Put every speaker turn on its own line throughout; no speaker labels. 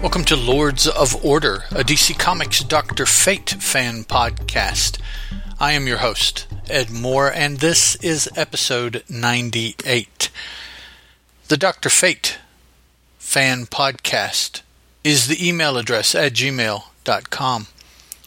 welcome to Lords of Order, a DC Comics Dr. Fate fan podcast. I am your host, Ed Moore, and this is episode 98. The Dr. Fate fan podcast is the email address at gmail.com.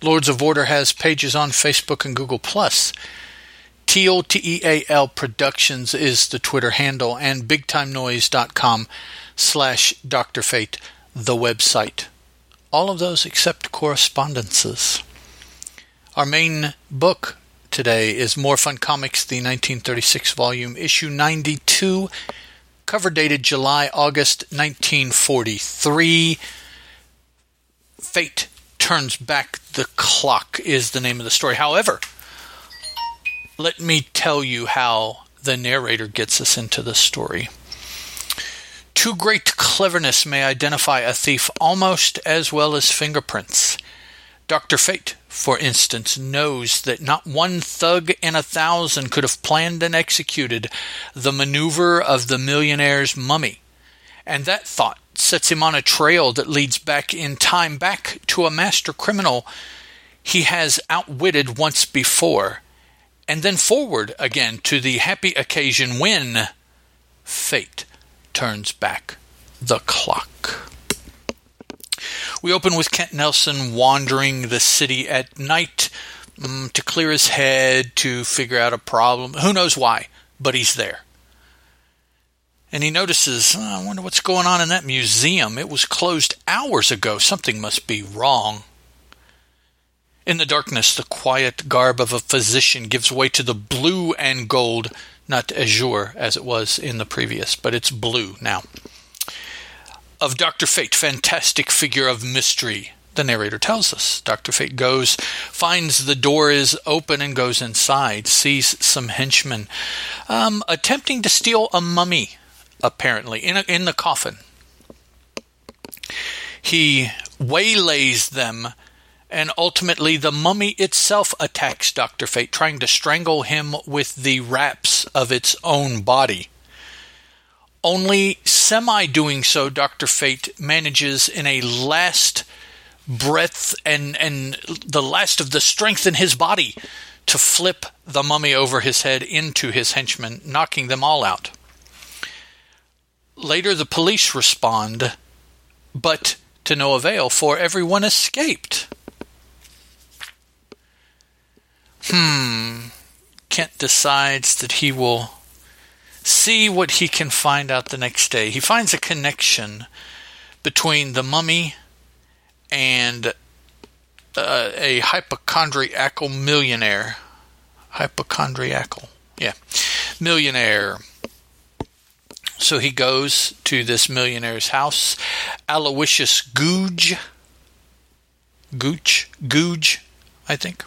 Lords of Order has pages on Facebook and Google Plus. TOTEAL Productions is the Twitter handle, and BigTimeNoise.com slash Dr. Fate the website. All of those except correspondences. Our main book today is More Fun Comics, the 1936 volume, issue 92, cover dated July August 1943. Fate Turns Back the Clock is the name of the story. However, let me tell you how the narrator gets us into the story. Too great cleverness may identify a thief almost as well as fingerprints. Dr. Fate, for instance, knows that not one thug in a thousand could have planned and executed the maneuver of the millionaire's mummy. And that thought sets him on a trail that leads back in time, back to a master criminal he has outwitted once before, and then forward again to the happy occasion when fate turns back the clock. We open with Kent Nelson wandering the city at night um, to clear his head, to figure out a problem. Who knows why, but he's there. And he notices, oh, I wonder what's going on in that museum. It was closed hours ago. Something must be wrong. In the darkness, the quiet garb of a physician gives way to the blue and gold not azure as it was in the previous, but it's blue now. Of Dr. Fate, fantastic figure of mystery, the narrator tells us. Dr. Fate goes, finds the door is open, and goes inside, sees some henchmen um, attempting to steal a mummy, apparently, in, a, in the coffin. He waylays them and ultimately the mummy itself attacks Dr. Fate, trying to strangle him with the wraps of its own body. Only semi doing so, Dr. Fate manages in a last breath and, and the last of the strength in his body to flip the mummy over his head into his henchmen, knocking them all out. Later, the police respond, but to no avail, for everyone escaped. Hmm. Kent decides that he will see what he can find out the next day. He finds a connection between the mummy and uh, a hypochondriacal millionaire. Hypochondriacal. Yeah. Millionaire. So he goes to this millionaire's house. Aloysius Googe. Gooch. Googe, I think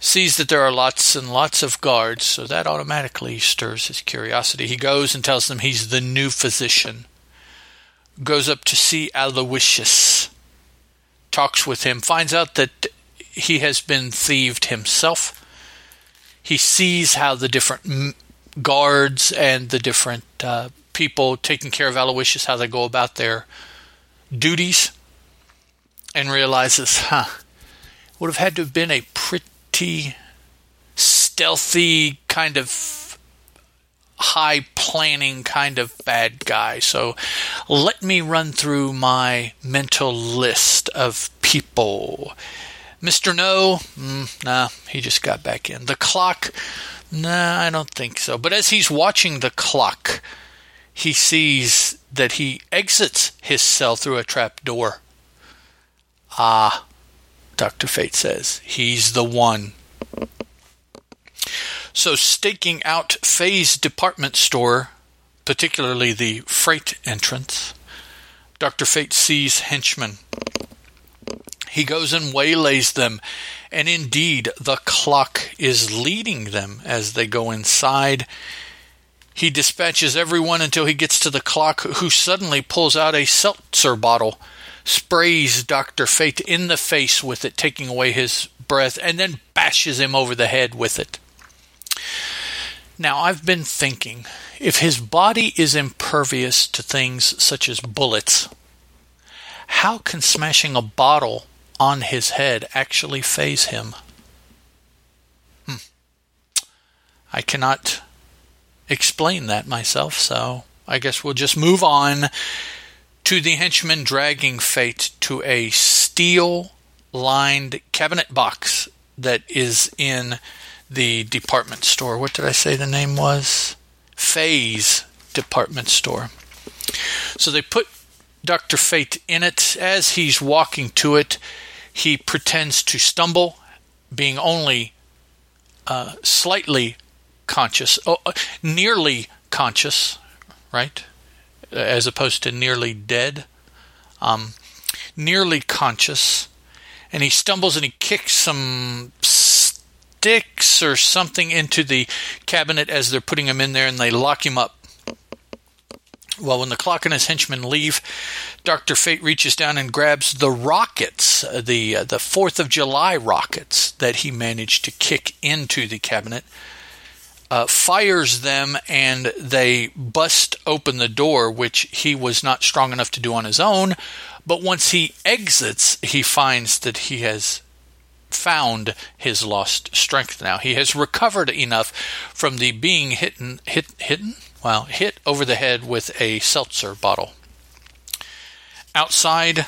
sees that there are lots and lots of guards, so that automatically stirs his curiosity. He goes and tells them he's the new physician. Goes up to see Aloysius, talks with him, finds out that he has been thieved himself. He sees how the different guards and the different uh, people taking care of Aloysius, how they go about their duties, and realizes, huh, would have had to have been a pretty stealthy kind of high planning kind of bad guy. So let me run through my mental list of people. Mr. No, mm, nah, he just got back in. The clock, nah, I don't think so. But as he's watching the clock, he sees that he exits his cell through a trap door. Ah, Dr. Fate says. He's the one. So, staking out Faye's department store, particularly the freight entrance, Dr. Fate sees henchmen. He goes and waylays them, and indeed, the clock is leading them as they go inside. He dispatches everyone until he gets to the clock, who suddenly pulls out a seltzer bottle sprays Dr. Fate in the face with it, taking away his breath, and then bashes him over the head with it. Now, I've been thinking if his body is impervious to things such as bullets, how can smashing a bottle on his head actually phase him? Hmm. I cannot explain that myself, so I guess we'll just move on to the henchman dragging Fate to a steel lined cabinet box that is in the department store. What did I say the name was? Phase department store. So they put Dr. Fate in it. As he's walking to it, he pretends to stumble, being only uh, slightly conscious, oh, uh, nearly conscious, right? As opposed to nearly dead. Um, nearly conscious. And he stumbles and he kicks some sticks or something into the cabinet as they're putting him in there and they lock him up. Well, when the clock and his henchmen leave, Doctor Fate reaches down and grabs the rockets, uh, the uh, the Fourth of July rockets that he managed to kick into the cabinet, uh, fires them, and they bust open the door, which he was not strong enough to do on his own. But once he exits, he finds that he has found his lost strength now. He has recovered enough from the being hitten, hit, hitten, well, hit over the head with a seltzer bottle. Outside,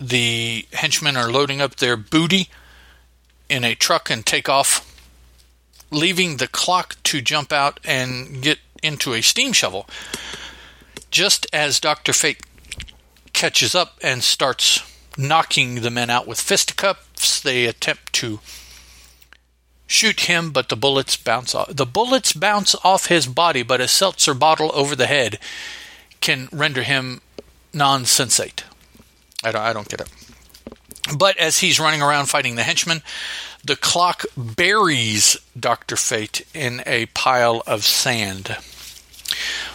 the henchmen are loading up their booty in a truck and take off, leaving the clock to jump out and get into a steam shovel. Just as Dr. Fate catches up and starts knocking the men out with fisticuffs, they attempt to shoot him, but the bullets bounce off. The bullets bounce off his body, but a seltzer bottle over the head can render him non-sensate. I don't, I don't get it. But as he's running around fighting the henchmen, the clock buries Dr. Fate in a pile of sand.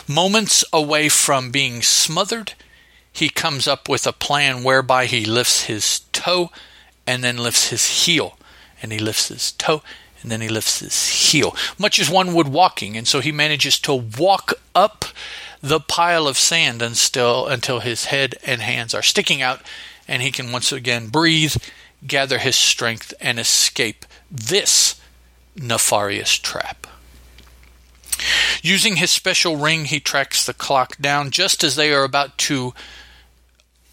Moments away from being smothered, he comes up with a plan whereby he lifts his toe and then lifts his heel. And he lifts his toe and then he lifts his heel, much as one would walking. And so he manages to walk up the pile of sand and still, until his head and hands are sticking out, and he can once again breathe, gather his strength, and escape this nefarious trap. Using his special ring, he tracks the clock down just as they are about to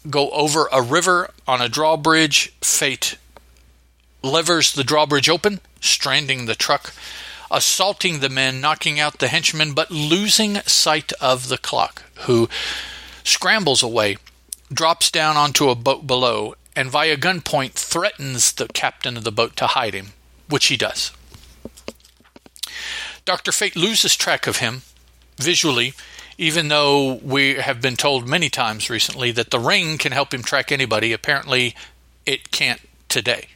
go over a river on a drawbridge. Fate levers the drawbridge open, stranding the truck, assaulting the men, knocking out the henchmen, but losing sight of the clock, who scrambles away, drops down onto a boat below, and via gunpoint threatens the captain of the boat to hide him, which he does. Dr. Fate loses track of him visually, even though we have been told many times recently that the ring can help him track anybody. Apparently, it can't today.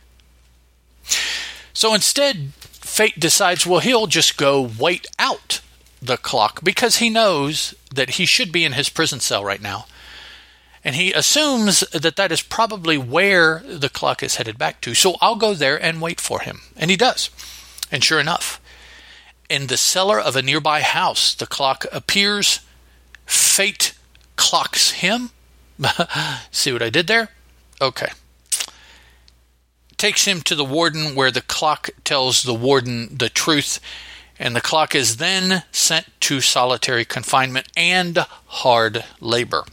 So instead, Fate decides, well, he'll just go wait out the clock because he knows that he should be in his prison cell right now. And he assumes that that is probably where the clock is headed back to. So I'll go there and wait for him. And he does. And sure enough, in the cellar of a nearby house, the clock appears. Fate clocks him. See what I did there? Okay takes him to the warden where the clock tells the warden the truth, and the clock is then sent to solitary confinement and hard labor.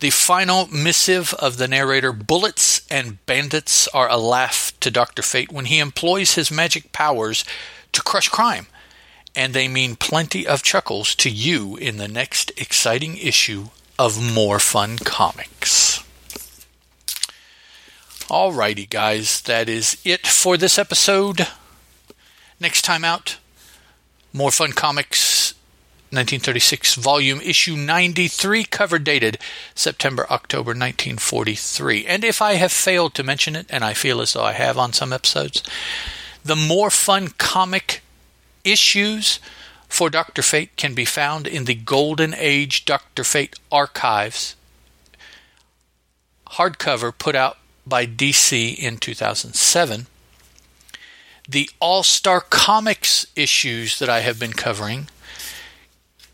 The final missive of the narrator, Bullets and Bandits, are a laugh to Dr. Fate when he employs his magic powers to crush crime, and they mean plenty of chuckles to you in the next exciting issue of More Fun Comics. Alrighty, guys, that is it for this episode. Next time out, more fun comics 1936 volume issue 93 cover dated September October 1943 and if I have failed to mention it and I feel as though I have on some episodes the more fun comic issues for Dr. Fate can be found in the Golden Age Dr. Fate archives hardcover put out by DC in 2007. The All Star Comics issues that I have been covering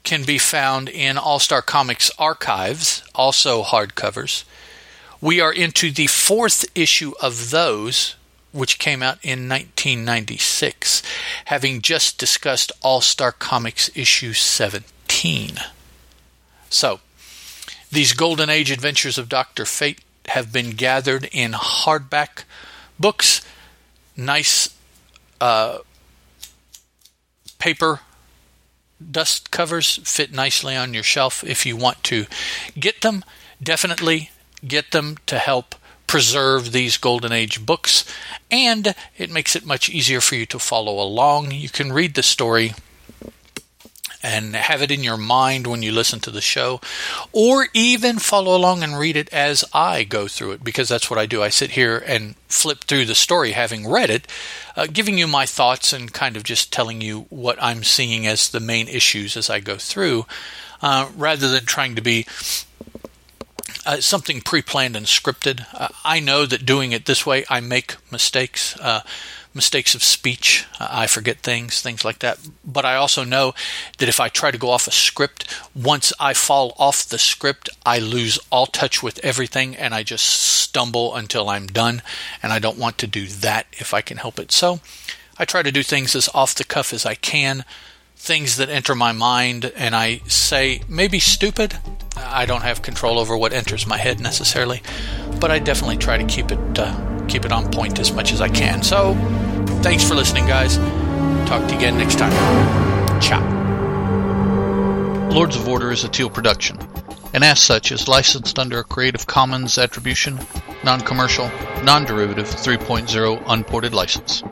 can be found in All Star Comics archives, also hardcovers. We are into the fourth issue of those, which came out in 1996, having just discussed All Star Comics issue 17. So, these Golden Age adventures of Dr. Fate have been gathered in hardback books, nice uh, paper dust covers fit nicely on your shelf if you want to get them. Definitely get them to help preserve these Golden Age books, and it makes it much easier for you to follow along. You can read the story and have it in your mind when you listen to the show, or even follow along and read it as I go through it, because that's what I do. I sit here and flip through the story having read it, uh, giving you my thoughts and kind of just telling you what I'm seeing as the main issues as I go through, uh, rather than trying to be uh, something pre-planned and scripted. Uh, I know that doing it this way, I make mistakes. Mistakes of speech. I forget things, things like that. But I also know that if I try to go off a script, once I fall off the script, I lose all touch with everything and I just stumble until I'm done. And I don't want to do that if I can help it. So I try to do things as off the cuff as I can, things that enter my mind, and I say, maybe stupid. I don't have control over what enters my head necessarily, but I definitely try to keep it. Uh, keep it on point as much as I can. So, thanks for listening, guys. Talk to you again next time. Ciao.
Lords of Order is a Teal production, and as such is licensed under a Creative Commons Attribution, Non Commercial, Non Derivative 3.0 Unported License.